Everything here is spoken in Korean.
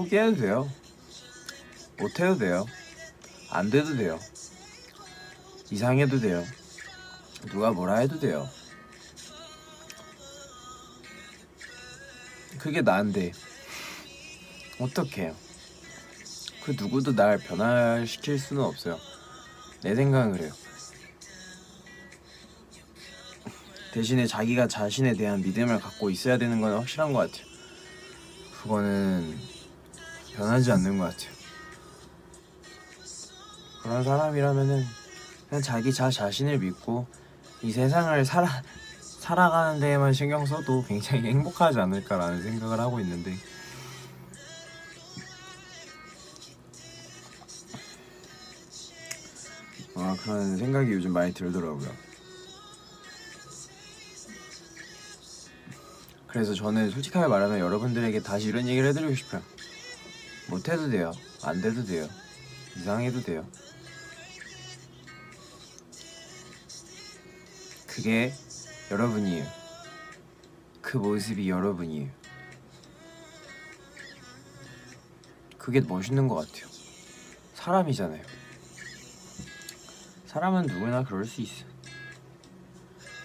포기해도 돼요. 못해도 돼요. 안 돼도 돼요. 이상해도 돼요. 누가 뭐라 해도 돼요. 그게 나인데 어떡해요. 그 누구도 날 변화시킬 수는 없어요. 내 생각은 그래요. 대신에 자기가 자신에 대한 믿음을 갖고 있어야 되는 건 확실한 것 같아요. 그거는 변하지 않는 것 같아요. 그런 사람이라면은 그냥 자기 자 자신을 믿고 이 세상을 살아 살아가는 데에만 신경 써도 굉장히 행복하지 않을까라는 생각을 하고 있는데 아 그런 생각이 요즘 많이 들더라고요. 그래서 저는 솔직하게 말하면 여러분들에게 다시 이런 얘기를 해드리고 싶어요. 못해도 돼요. 안 돼도 돼요. 이상해도 돼요. 그게 여러분이에요. 그 모습이 여러분이에요. 그게 멋있는 것 같아요. 사람이잖아요. 사람은 누구나 그럴 수 있어.